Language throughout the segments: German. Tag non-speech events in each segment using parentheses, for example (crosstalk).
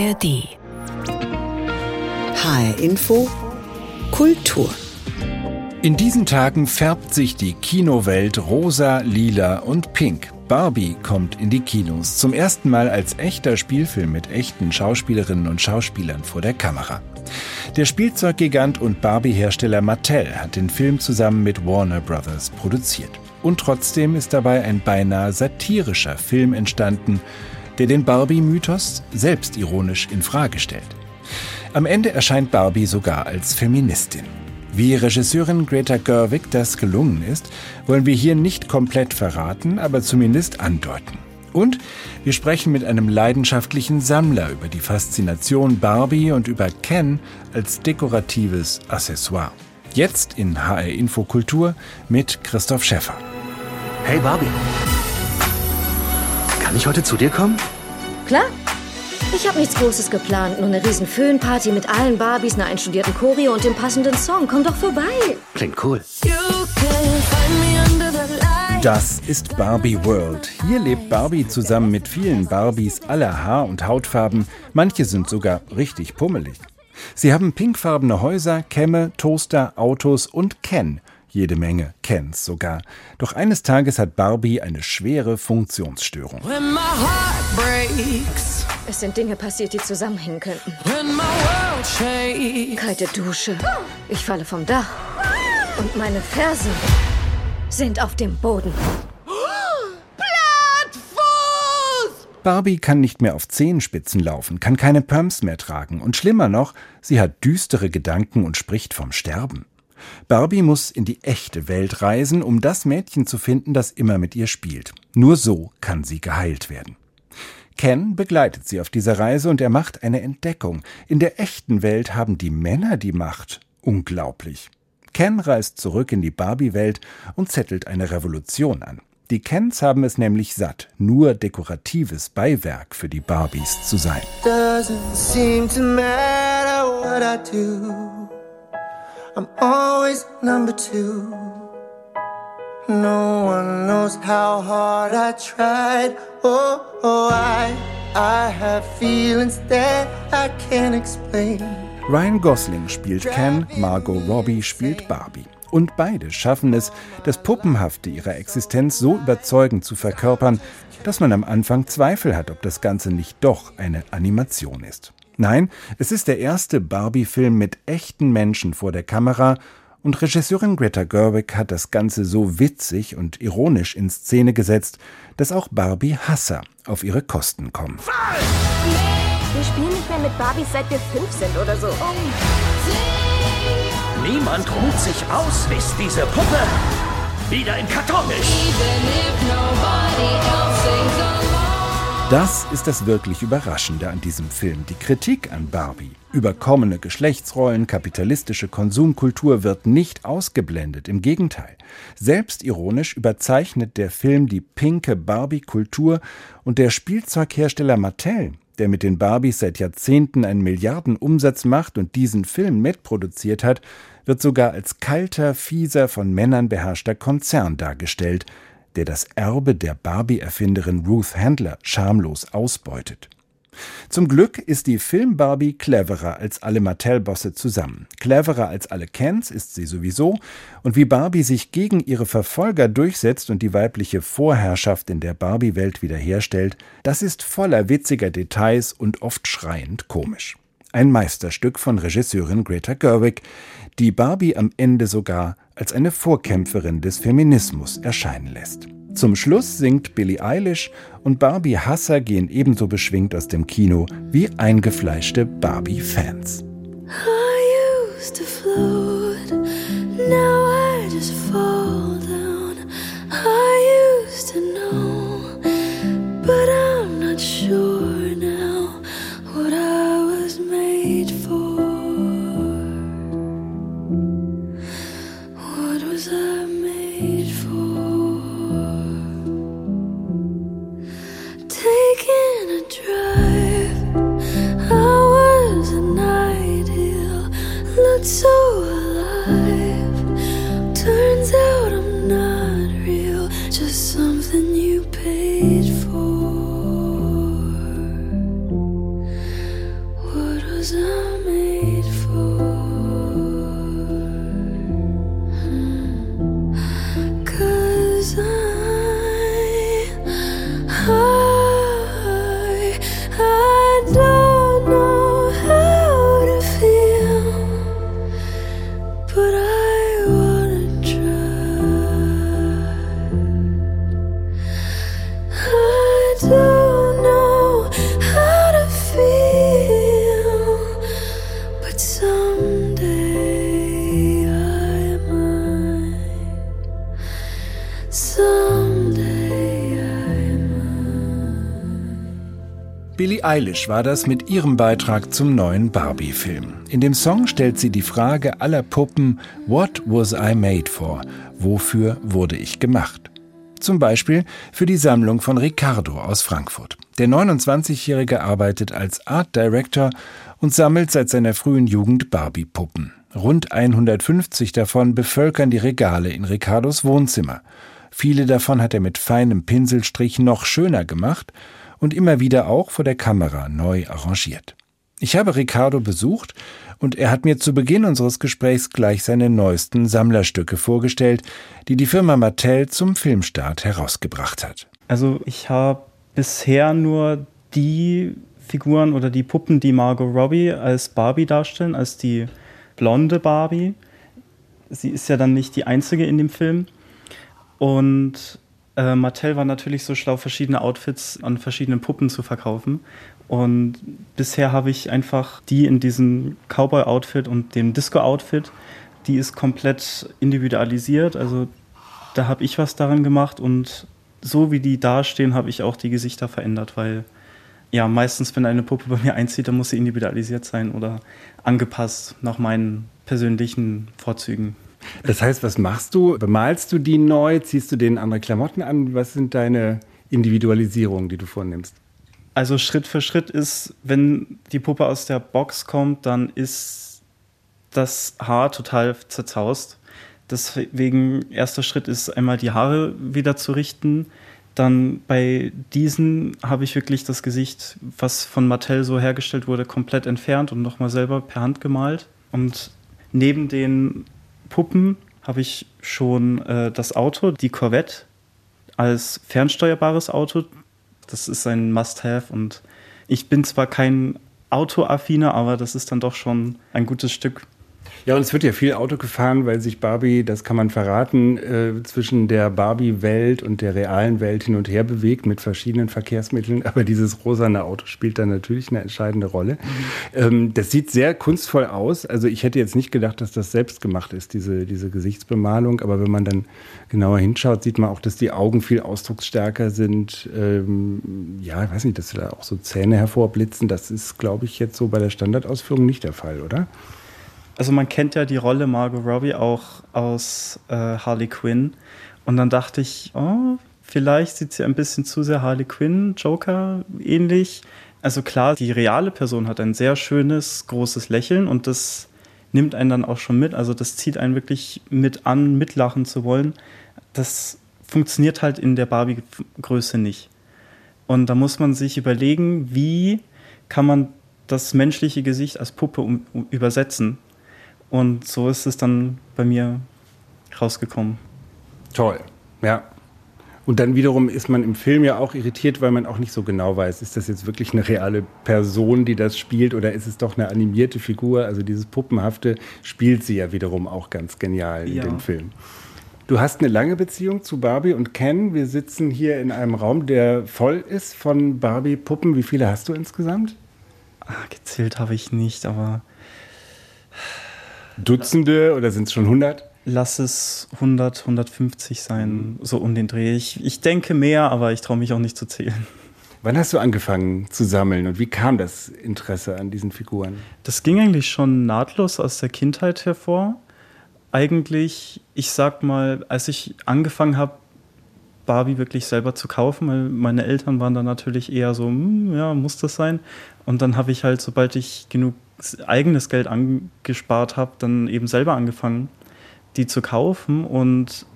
ARD. HR Info Kultur. In diesen Tagen färbt sich die Kinowelt rosa, lila und pink. Barbie kommt in die Kinos. Zum ersten Mal als echter Spielfilm mit echten Schauspielerinnen und Schauspielern vor der Kamera. Der Spielzeuggigant und Barbie-Hersteller Mattel hat den Film zusammen mit Warner Brothers produziert. Und trotzdem ist dabei ein beinahe satirischer Film entstanden, der den Barbie-Mythos selbstironisch in Frage stellt. Am Ende erscheint Barbie sogar als Feministin. Wie Regisseurin Greta Gerwig das gelungen ist, wollen wir hier nicht komplett verraten, aber zumindest andeuten. Und wir sprechen mit einem leidenschaftlichen Sammler über die Faszination Barbie und über Ken als dekoratives Accessoire. Jetzt in HR Infokultur mit Christoph Schäffer. Hey Barbie, kann ich heute zu dir kommen? Klar. Ich habe nichts Großes geplant, nur eine riesen Föhnparty mit allen Barbies, einer einstudierten Choreo und dem passenden Song. Komm doch vorbei. Klingt cool. Das ist Barbie World. Hier lebt Barbie zusammen mit vielen Barbies aller Haar- und Hautfarben. Manche sind sogar richtig pummelig. Sie haben pinkfarbene Häuser, Kämme, Toaster, Autos und Ken. Jede Menge Kens sogar. Doch eines Tages hat Barbie eine schwere Funktionsstörung. Es sind Dinge passiert, die zusammenhängen könnten. Kalte Dusche. Ich falle vom Dach. Und meine Fersen sind auf dem Boden. Barbie kann nicht mehr auf Zehenspitzen laufen, kann keine Pumps mehr tragen und schlimmer noch, sie hat düstere Gedanken und spricht vom Sterben. Barbie muss in die echte Welt reisen, um das Mädchen zu finden, das immer mit ihr spielt. Nur so kann sie geheilt werden. Ken begleitet sie auf dieser Reise und er macht eine Entdeckung. In der echten Welt haben die Männer die Macht. Unglaublich. Ken reist zurück in die Barbie-Welt und zettelt eine Revolution an. Die Kens haben es nämlich satt, nur dekoratives Beiwerk für die Barbies zu sein. Doesn't seem to matter what I do. I'm always number two. No one knows how hard I tried. Oh, oh I, I have feelings that I can't explain. Ryan Gosling spielt Ken, Margot Robbie spielt Barbie. Und beide schaffen es, das Puppenhafte ihrer Existenz so überzeugend zu verkörpern, dass man am Anfang Zweifel hat, ob das Ganze nicht doch eine Animation ist. Nein, es ist der erste Barbie-Film mit echten Menschen vor der Kamera und Regisseurin Greta Gerwig hat das Ganze so witzig und ironisch in Szene gesetzt, dass auch Barbie-Hasser auf ihre Kosten kommen. Wir spielen nicht mehr mit Barbies, seit wir fünf sind oder so. Niemand ruht sich aus, bis diese Puppe wieder im Karton ist. Das ist das wirklich Überraschende an diesem Film. Die Kritik an Barbie. Überkommene Geschlechtsrollen, kapitalistische Konsumkultur wird nicht ausgeblendet. Im Gegenteil. Selbstironisch überzeichnet der Film die pinke Barbie-Kultur und der Spielzeughersteller Mattel, der mit den Barbies seit Jahrzehnten einen Milliardenumsatz macht und diesen Film mitproduziert hat, wird sogar als kalter, fieser, von Männern beherrschter Konzern dargestellt, der das Erbe der Barbie-Erfinderin Ruth Handler schamlos ausbeutet. Zum Glück ist die Film-Barbie cleverer als alle Mattel-Bosse zusammen. Cleverer als alle Kens ist sie sowieso. Und wie Barbie sich gegen ihre Verfolger durchsetzt und die weibliche Vorherrschaft in der Barbie-Welt wiederherstellt, das ist voller witziger Details und oft schreiend komisch. Ein Meisterstück von Regisseurin Greta Gerwig, die Barbie am Ende sogar als eine Vorkämpferin des Feminismus erscheinen lässt. Zum Schluss singt Billie Eilish und Barbie Hasser gehen ebenso beschwingt aus dem Kino wie eingefleischte Barbie-Fans. Sure Billie Eilish war das mit ihrem Beitrag zum neuen Barbie-Film. In dem Song stellt sie die Frage aller Puppen, What was I made for? Wofür wurde ich gemacht? Zum Beispiel für die Sammlung von Ricardo aus Frankfurt. Der 29-Jährige arbeitet als Art Director und sammelt seit seiner frühen Jugend Barbie-Puppen. Rund 150 davon bevölkern die Regale in Ricardos Wohnzimmer. Viele davon hat er mit feinem Pinselstrich noch schöner gemacht und immer wieder auch vor der Kamera neu arrangiert. Ich habe Ricardo besucht und er hat mir zu Beginn unseres Gesprächs gleich seine neuesten Sammlerstücke vorgestellt, die die Firma Mattel zum Filmstart herausgebracht hat. Also ich habe bisher nur die Figuren oder die Puppen, die Margot Robbie als Barbie darstellen, als die blonde Barbie. Sie ist ja dann nicht die einzige in dem Film. Und äh, Mattel war natürlich so schlau, verschiedene Outfits an verschiedenen Puppen zu verkaufen. Und bisher habe ich einfach die in diesem Cowboy-Outfit und dem Disco-Outfit, die ist komplett individualisiert. Also da habe ich was daran gemacht und so wie die dastehen, habe ich auch die Gesichter verändert, weil ja, meistens, wenn eine Puppe bei mir einzieht, dann muss sie individualisiert sein oder angepasst nach meinen persönlichen Vorzügen. Das heißt, was machst du? Bemalst du die neu? Ziehst du denen andere Klamotten an? Was sind deine Individualisierungen, die du vornimmst? Also Schritt für Schritt ist, wenn die Puppe aus der Box kommt, dann ist das Haar total zerzaust. Deswegen erster Schritt ist einmal die Haare wieder zu richten. Dann bei diesen habe ich wirklich das Gesicht, was von Mattel so hergestellt wurde, komplett entfernt und nochmal selber per Hand gemalt. Und neben den Puppen habe ich schon äh, das Auto, die Corvette, als fernsteuerbares Auto. Das ist ein Must-Have und ich bin zwar kein Autoaffiner, aber das ist dann doch schon ein gutes Stück. Ja, und es wird ja viel Auto gefahren, weil sich Barbie, das kann man verraten, äh, zwischen der Barbie-Welt und der realen Welt hin und her bewegt mit verschiedenen Verkehrsmitteln. (laughs) Aber dieses rosane Auto spielt da natürlich eine entscheidende Rolle. Mhm. Ähm, das sieht sehr kunstvoll aus. Also ich hätte jetzt nicht gedacht, dass das selbst gemacht ist, diese, diese Gesichtsbemalung. Aber wenn man dann genauer hinschaut, sieht man auch, dass die Augen viel ausdrucksstärker sind. Ähm, ja, ich weiß nicht, dass da auch so Zähne hervorblitzen. Das ist, glaube ich, jetzt so bei der Standardausführung nicht der Fall, oder? Also man kennt ja die Rolle Margot Robbie auch aus äh, Harley Quinn. Und dann dachte ich, oh, vielleicht sieht sie ein bisschen zu sehr Harley Quinn, Joker ähnlich. Also klar, die reale Person hat ein sehr schönes, großes Lächeln und das nimmt einen dann auch schon mit. Also das zieht einen wirklich mit an, mitlachen zu wollen. Das funktioniert halt in der Barbie-Größe nicht. Und da muss man sich überlegen, wie kann man das menschliche Gesicht als Puppe um, um, übersetzen. Und so ist es dann bei mir rausgekommen. Toll, ja. Und dann wiederum ist man im Film ja auch irritiert, weil man auch nicht so genau weiß, ist das jetzt wirklich eine reale Person, die das spielt, oder ist es doch eine animierte Figur? Also dieses Puppenhafte spielt sie ja wiederum auch ganz genial in ja. dem Film. Du hast eine lange Beziehung zu Barbie und Ken. Wir sitzen hier in einem Raum, der voll ist von Barbie-Puppen. Wie viele hast du insgesamt? Ach, gezählt habe ich nicht, aber Dutzende oder sind es schon 100? Lass es 100, 150 sein, so um den Dreh. Ich, ich denke mehr, aber ich traue mich auch nicht zu zählen. Wann hast du angefangen zu sammeln und wie kam das Interesse an diesen Figuren? Das ging eigentlich schon nahtlos aus der Kindheit hervor. Eigentlich, ich sag mal, als ich angefangen habe, Barbie wirklich selber zu kaufen, weil meine Eltern waren da natürlich eher so, hm, ja, muss das sein? Und dann habe ich halt, sobald ich genug eigenes Geld angespart habe, dann eben selber angefangen, die zu kaufen und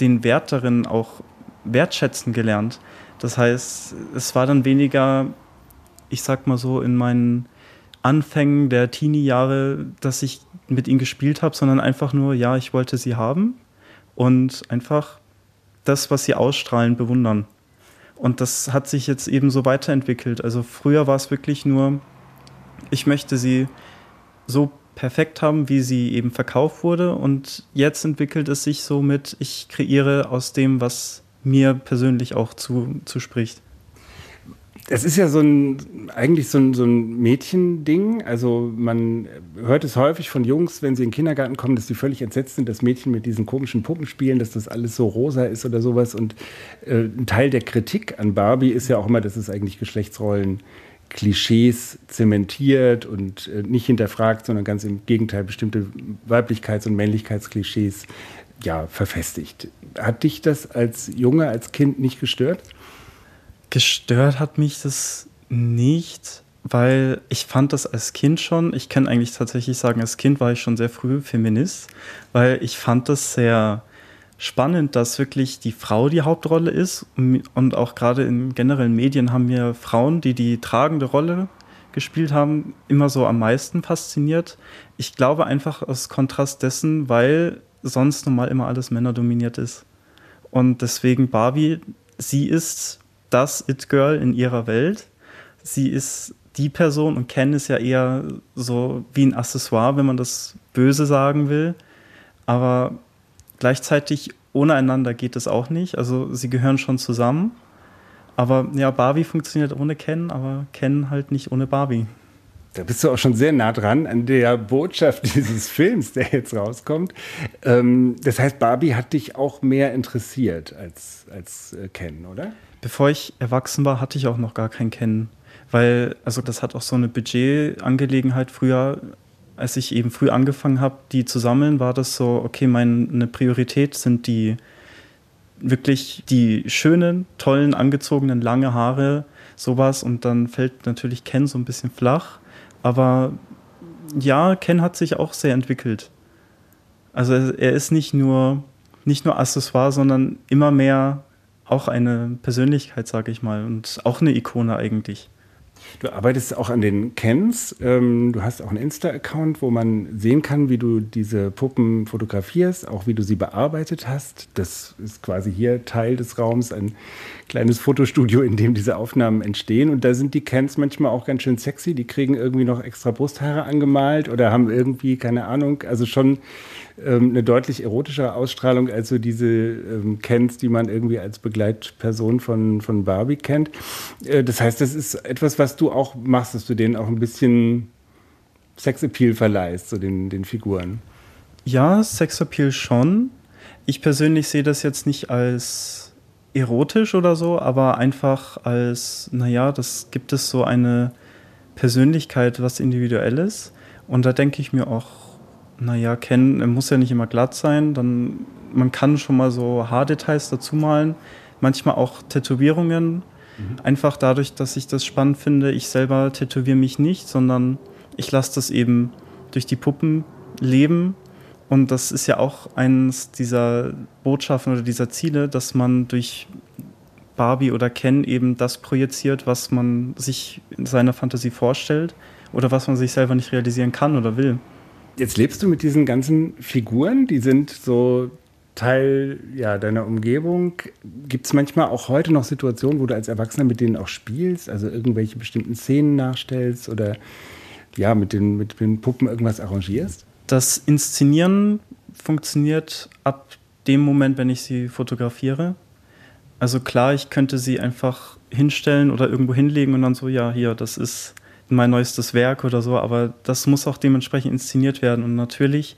den Wert darin auch wertschätzen gelernt. Das heißt, es war dann weniger, ich sag mal so, in meinen Anfängen der Teenie-Jahre, dass ich mit ihnen gespielt habe, sondern einfach nur, ja, ich wollte sie haben und einfach das, was sie ausstrahlen, bewundern. Und das hat sich jetzt eben so weiterentwickelt. Also früher war es wirklich nur, ich möchte sie so perfekt haben, wie sie eben verkauft wurde. Und jetzt entwickelt es sich so mit, ich kreiere aus dem, was mir persönlich auch zu, zuspricht. Es ist ja so ein, eigentlich so ein, so ein Mädchending. Also man hört es häufig von Jungs, wenn sie in den Kindergarten kommen, dass sie völlig entsetzt sind, dass Mädchen mit diesen komischen Puppen spielen, dass das alles so rosa ist oder sowas. Und äh, ein Teil der Kritik an Barbie ist ja auch immer, dass es eigentlich Geschlechtsrollen Klischees zementiert und äh, nicht hinterfragt, sondern ganz im Gegenteil bestimmte Weiblichkeits- und Männlichkeitsklischees ja, verfestigt. Hat dich das als Junge, als Kind nicht gestört? Gestört hat mich das nicht, weil ich fand das als Kind schon, ich kann eigentlich tatsächlich sagen, als Kind war ich schon sehr früh Feminist, weil ich fand das sehr spannend, dass wirklich die Frau die Hauptrolle ist und auch gerade in generellen Medien haben mir Frauen, die die tragende Rolle gespielt haben, immer so am meisten fasziniert. Ich glaube einfach aus Kontrast dessen, weil sonst normal immer alles männerdominiert ist. Und deswegen Barbie, sie ist das It-Girl in ihrer Welt. Sie ist die Person und Ken ist ja eher so wie ein Accessoire, wenn man das böse sagen will. Aber gleichzeitig ohne einander geht es auch nicht. Also sie gehören schon zusammen. Aber ja, Barbie funktioniert ohne Ken, aber Ken halt nicht ohne Barbie. Da bist du auch schon sehr nah dran an der Botschaft (laughs) dieses Films, der jetzt rauskommt. Ähm, das heißt, Barbie hat dich auch mehr interessiert als, als äh, Ken, oder? Bevor ich erwachsen war, hatte ich auch noch gar kein Ken. Weil, also das hat auch so eine Budgetangelegenheit früher als ich eben früh angefangen habe, die zu sammeln, war das so, okay, meine Priorität sind die wirklich die schönen, tollen, angezogenen, lange Haare, sowas. Und dann fällt natürlich Ken so ein bisschen flach. Aber ja, Ken hat sich auch sehr entwickelt. Also er ist nicht nur, nicht nur Accessoire, sondern immer mehr auch eine Persönlichkeit, sage ich mal, und auch eine Ikone eigentlich. Du arbeitest auch an den Cans. Ähm, du hast auch einen Insta-Account, wo man sehen kann, wie du diese Puppen fotografierst, auch wie du sie bearbeitet hast. Das ist quasi hier Teil des Raums, ein kleines Fotostudio, in dem diese Aufnahmen entstehen. Und da sind die Cans manchmal auch ganz schön sexy. Die kriegen irgendwie noch extra Brusthaare angemalt oder haben irgendwie, keine Ahnung, also schon ähm, eine deutlich erotischere Ausstrahlung als so diese ähm, Cans, die man irgendwie als Begleitperson von, von Barbie kennt. Äh, das heißt, das ist etwas, was du auch machst, dass du denen auch ein bisschen Sexappeal verleihst, so den, den Figuren. Ja, Sexappeal schon. Ich persönlich sehe das jetzt nicht als erotisch oder so, aber einfach als, naja, das gibt es so eine Persönlichkeit, was individuelles. Und da denke ich mir auch, naja, Ken muss ja nicht immer glatt sein. Dann, man kann schon mal so Haardetails dazu malen. Manchmal auch Tätowierungen. Mhm. Einfach dadurch, dass ich das spannend finde. Ich selber tätowiere mich nicht, sondern ich lasse das eben durch die Puppen leben. Und das ist ja auch eines dieser Botschaften oder dieser Ziele, dass man durch Barbie oder Ken eben das projiziert, was man sich in seiner Fantasie vorstellt oder was man sich selber nicht realisieren kann oder will. Jetzt lebst du mit diesen ganzen Figuren, die sind so Teil ja, deiner Umgebung. Gibt es manchmal auch heute noch Situationen, wo du als Erwachsener mit denen auch spielst, also irgendwelche bestimmten Szenen nachstellst oder ja, mit den, mit den Puppen irgendwas arrangierst? Das Inszenieren funktioniert ab dem Moment, wenn ich sie fotografiere. Also klar, ich könnte sie einfach hinstellen oder irgendwo hinlegen und dann so, ja, hier, das ist mein neuestes Werk oder so, aber das muss auch dementsprechend inszeniert werden. Und natürlich,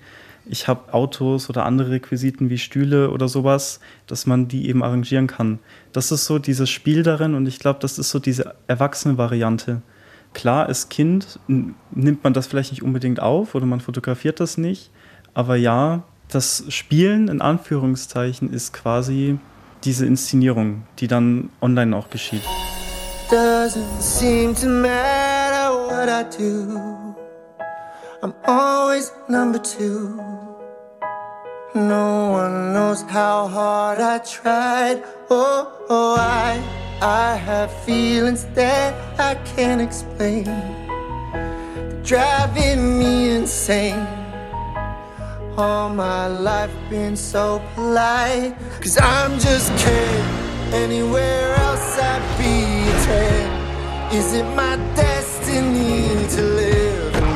ich habe Autos oder andere Requisiten wie Stühle oder sowas, dass man die eben arrangieren kann. Das ist so dieses Spiel darin und ich glaube, das ist so diese erwachsene Variante. Klar, als Kind nimmt man das vielleicht nicht unbedingt auf oder man fotografiert das nicht, aber ja, das Spielen in Anführungszeichen ist quasi diese Inszenierung, die dann online auch geschieht. Doesn't seem to matter what I do. I'm always number two. No one knows how hard I tried. Oh, oh, I, I have feelings that I can't explain. They're driving me insane. All my life been so polite. Cause I'm just kidding. Anywhere else I'd be a 10. is it my destiny to live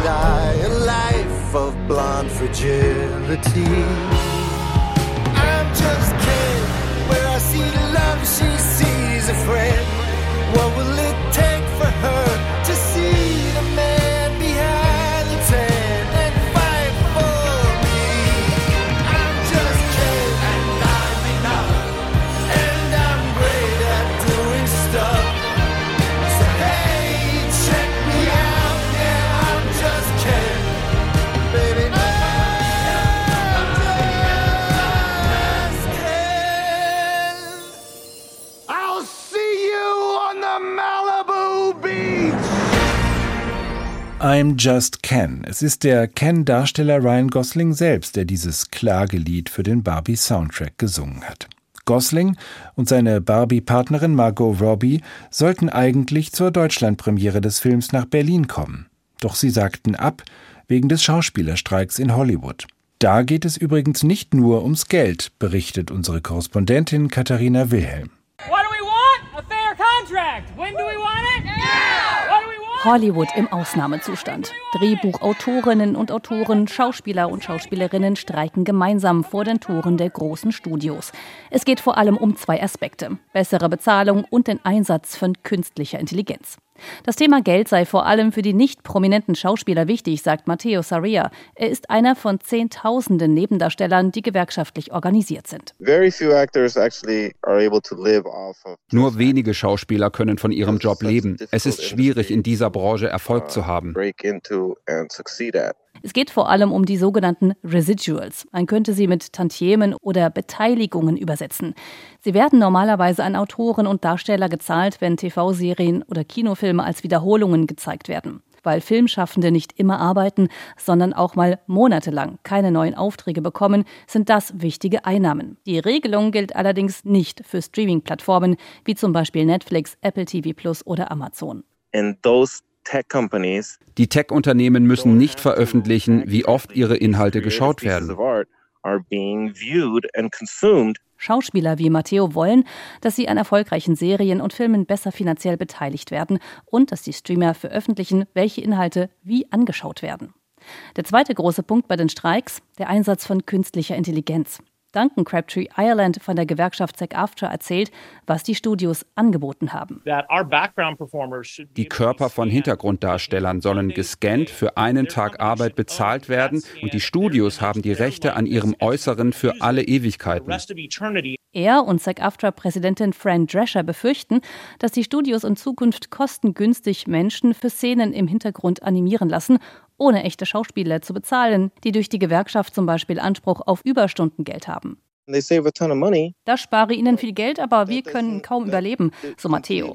and die a life of blonde fragility? I'm just kidding. Where I see love, she sees a friend. What will it I'm Just Ken. Es ist der Ken-Darsteller Ryan Gosling selbst, der dieses Klagelied für den Barbie-Soundtrack gesungen hat. Gosling und seine Barbie-Partnerin Margot Robbie sollten eigentlich zur Deutschlandpremiere des Films nach Berlin kommen. Doch sie sagten ab wegen des Schauspielerstreiks in Hollywood. Da geht es übrigens nicht nur ums Geld, berichtet unsere Korrespondentin Katharina Wilhelm. What do we want? A fair contract. When do we want. Hollywood im Ausnahmezustand. Drehbuchautorinnen und Autoren, Schauspieler und Schauspielerinnen streiken gemeinsam vor den Toren der großen Studios. Es geht vor allem um zwei Aspekte. Bessere Bezahlung und den Einsatz von künstlicher Intelligenz. Das Thema Geld sei vor allem für die nicht prominenten Schauspieler wichtig, sagt Matteo Saria. Er ist einer von Zehntausenden Nebendarstellern, die gewerkschaftlich organisiert sind. Nur wenige Schauspieler können von ihrem Job leben. Es ist schwierig, in dieser Branche Erfolg zu haben. Es geht vor allem um die sogenannten Residuals. Man könnte sie mit Tantiemen oder Beteiligungen übersetzen. Sie werden normalerweise an Autoren und Darsteller gezahlt, wenn TV-Serien oder Kinofilme als Wiederholungen gezeigt werden. Weil Filmschaffende nicht immer arbeiten, sondern auch mal monatelang keine neuen Aufträge bekommen, sind das wichtige Einnahmen. Die Regelung gilt allerdings nicht für Streaming-Plattformen wie zum Beispiel Netflix, Apple TV Plus oder Amazon. And those die Tech-Unternehmen müssen nicht veröffentlichen, wie oft ihre Inhalte geschaut werden. Schauspieler wie Matteo wollen, dass sie an erfolgreichen Serien und Filmen besser finanziell beteiligt werden und dass die Streamer veröffentlichen, welche Inhalte wie angeschaut werden. Der zweite große Punkt bei den Streiks, der Einsatz von künstlicher Intelligenz. Duncan Crabtree Ireland von der Gewerkschaft SAG-AFTRA erzählt, was die Studios angeboten haben. Die Körper von Hintergrunddarstellern sollen gescannt für einen Tag Arbeit bezahlt werden und die Studios haben die Rechte an ihrem Äußeren für alle Ewigkeiten. Er und SAG-AFTRA-Präsidentin Fran Drescher befürchten, dass die Studios in Zukunft kostengünstig Menschen für Szenen im Hintergrund animieren lassen ohne echte Schauspieler zu bezahlen, die durch die Gewerkschaft zum Beispiel Anspruch auf Überstundengeld haben. Das spare ihnen viel Geld, aber wir können kaum überleben, so Matteo.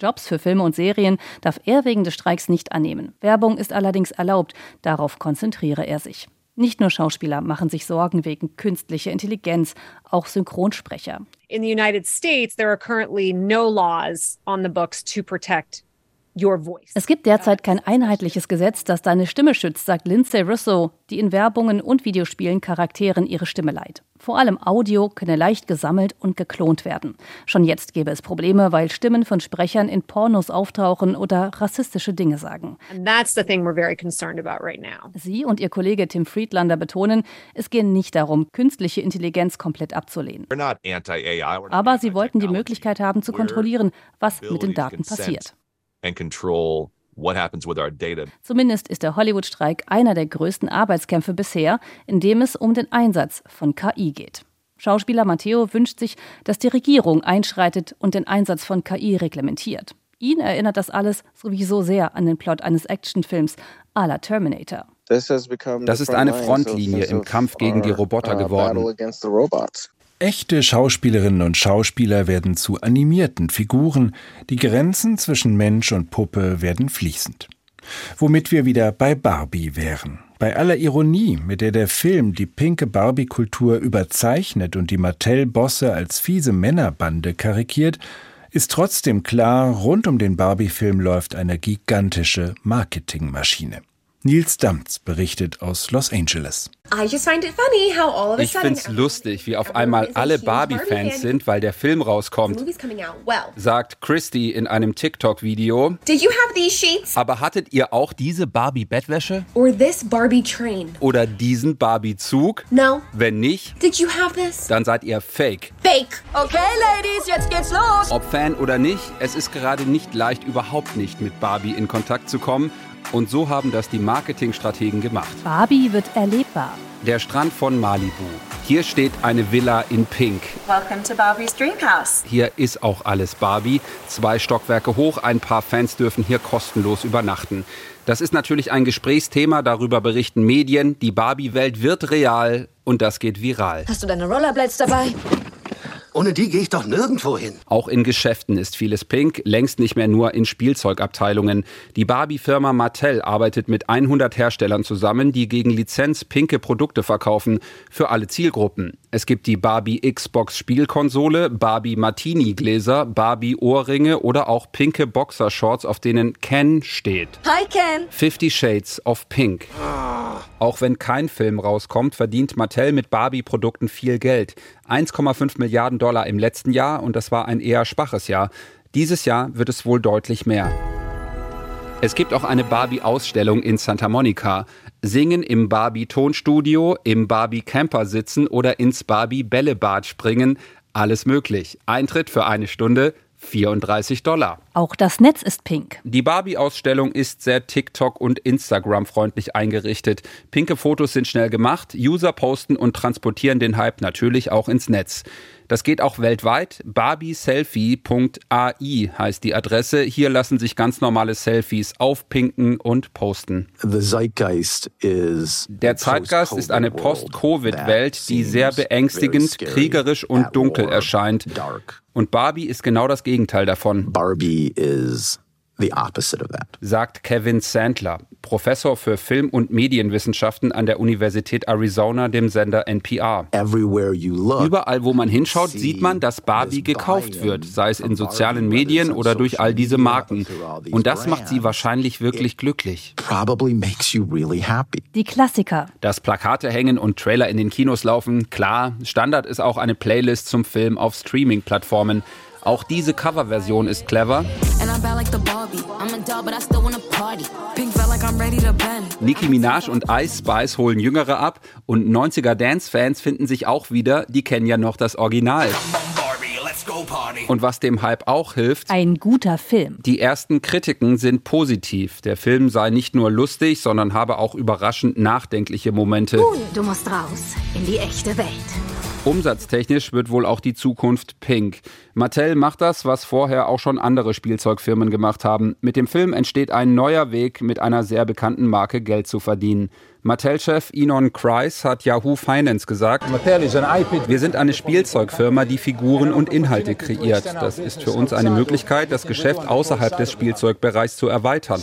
Jobs für Filme und Serien darf er wegen des Streiks nicht annehmen. Werbung ist allerdings erlaubt, darauf konzentriere er sich. Nicht nur Schauspieler machen sich Sorgen wegen künstlicher Intelligenz, auch Synchronsprecher. In the United States there are currently no laws on the books to protect es gibt derzeit kein einheitliches Gesetz, das deine Stimme schützt, sagt Lindsay Russo, die in Werbungen und Videospielen Charakteren ihre Stimme leiht. Vor allem Audio könne leicht gesammelt und geklont werden. Schon jetzt gäbe es Probleme, weil Stimmen von Sprechern in Pornos auftauchen oder rassistische Dinge sagen. Right Sie und ihr Kollege Tim Friedlander betonen, es gehe nicht darum, künstliche Intelligenz komplett abzulehnen. Aber sie wollten die Möglichkeit haben zu kontrollieren, was mit den Daten passiert and control what happens with our data. Zumindest ist der Hollywood-Streik einer der größten Arbeitskämpfe bisher, in dem es um den Einsatz von KI geht. Schauspieler Matteo wünscht sich, dass die Regierung einschreitet und den Einsatz von KI reglementiert. Ihn erinnert das alles sowieso sehr an den Plot eines Actionfilms à la Terminator. Das ist eine Frontlinie im Kampf gegen die Roboter uh, geworden. Echte Schauspielerinnen und Schauspieler werden zu animierten Figuren, die Grenzen zwischen Mensch und Puppe werden fließend. Womit wir wieder bei Barbie wären. Bei aller Ironie, mit der der Film die pinke Barbie-Kultur überzeichnet und die Mattel-Bosse als fiese Männerbande karikiert, ist trotzdem klar, rund um den Barbie-Film läuft eine gigantische Marketingmaschine. Nils Damz berichtet aus Los Angeles. Ich finde es lustig, wie auf einmal alle Barbie-Fans sind, weil der Film rauskommt, sagt Christy in einem TikTok-Video. Aber hattet ihr auch diese Barbie-Bettwäsche? Oder diesen Barbie-Zug? Wenn nicht, dann seid ihr Fake. Fake. Okay, Ladies, jetzt geht's los. Ob Fan oder nicht, es ist gerade nicht leicht, überhaupt nicht mit Barbie in Kontakt zu kommen. Und so haben das die Marketingstrategen gemacht. Barbie wird erlebbar. Der Strand von Malibu. Hier steht eine Villa in Pink. Welcome to Barbies Dreamhouse. Hier ist auch alles Barbie. Zwei Stockwerke hoch, ein paar Fans dürfen hier kostenlos übernachten. Das ist natürlich ein Gesprächsthema, darüber berichten Medien. Die Barbie-Welt wird real und das geht viral. Hast du deine Rollerblades dabei? Ohne die gehe ich doch nirgendwo hin. Auch in Geschäften ist vieles pink, längst nicht mehr nur in Spielzeugabteilungen. Die Barbie-Firma Mattel arbeitet mit 100 Herstellern zusammen, die gegen Lizenz pinke Produkte verkaufen für alle Zielgruppen. Es gibt die Barbie Xbox Spielkonsole, Barbie Martini Gläser, Barbie Ohrringe oder auch pinke Boxershorts, auf denen Ken steht. Hi Ken. Fifty Shades of Pink. Auch wenn kein Film rauskommt, verdient Mattel mit Barbie-Produkten viel Geld. 1,5 Milliarden Dollar im letzten Jahr und das war ein eher schwaches Jahr. Dieses Jahr wird es wohl deutlich mehr. Es gibt auch eine Barbie-Ausstellung in Santa Monica. Singen im Barbie-Tonstudio, im Barbie-Camper sitzen oder ins Barbie-Bällebad springen. Alles möglich. Eintritt für eine Stunde 34 Dollar. Auch das Netz ist pink. Die Barbie-Ausstellung ist sehr TikTok- und Instagram-freundlich eingerichtet. Pinke Fotos sind schnell gemacht, User posten und transportieren den Hype natürlich auch ins Netz. Das geht auch weltweit. barbieselfie.ai heißt die Adresse. Hier lassen sich ganz normale Selfies aufpinken und posten. Der Zeitgeist ist eine Post-Covid-Welt, die sehr beängstigend, kriegerisch und dunkel erscheint. Und Barbie ist genau das Gegenteil davon. Barbie is the opposite of that. Sagt Kevin Sandler, Professor für Film- und Medienwissenschaften an der Universität Arizona, dem Sender NPR. Look, Überall, wo man hinschaut, sieht man, dass Barbie gekauft wird, sei es in sozialen Medien oder durch all diese Marken. Und das macht sie wahrscheinlich wirklich glücklich. Die Klassiker. Dass Plakate hängen und Trailer in den Kinos laufen, klar. Standard ist auch eine Playlist zum Film auf Streaming-Plattformen. Auch diese Coverversion ist clever. Nicki Minaj und Ice Spice holen Jüngere ab. Und 90er Dance-Fans finden sich auch wieder, die kennen ja noch das Original. Und was dem Hype auch hilft, ein guter Film. Die ersten Kritiken sind positiv. Der Film sei nicht nur lustig, sondern habe auch überraschend nachdenkliche Momente. Du musst raus in die echte Welt. Umsatztechnisch wird wohl auch die Zukunft pink. Mattel macht das, was vorher auch schon andere Spielzeugfirmen gemacht haben. Mit dem Film entsteht ein neuer Weg, mit einer sehr bekannten Marke Geld zu verdienen. Mattel-Chef Enon Kreis hat Yahoo Finance gesagt, wir sind eine Spielzeugfirma, die Figuren und Inhalte kreiert. Das ist für uns eine Möglichkeit, das Geschäft außerhalb des Spielzeugbereichs zu erweitern.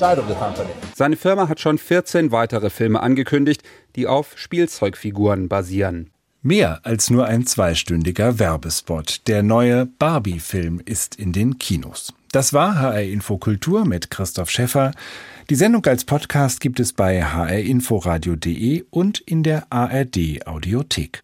Seine Firma hat schon 14 weitere Filme angekündigt, die auf Spielzeugfiguren basieren. Mehr als nur ein zweistündiger Werbespot. Der neue Barbie-Film ist in den Kinos. Das war HR Info Kultur mit Christoph Schäffer. Die Sendung als Podcast gibt es bei hrinforadio.de und in der ARD Audiothek.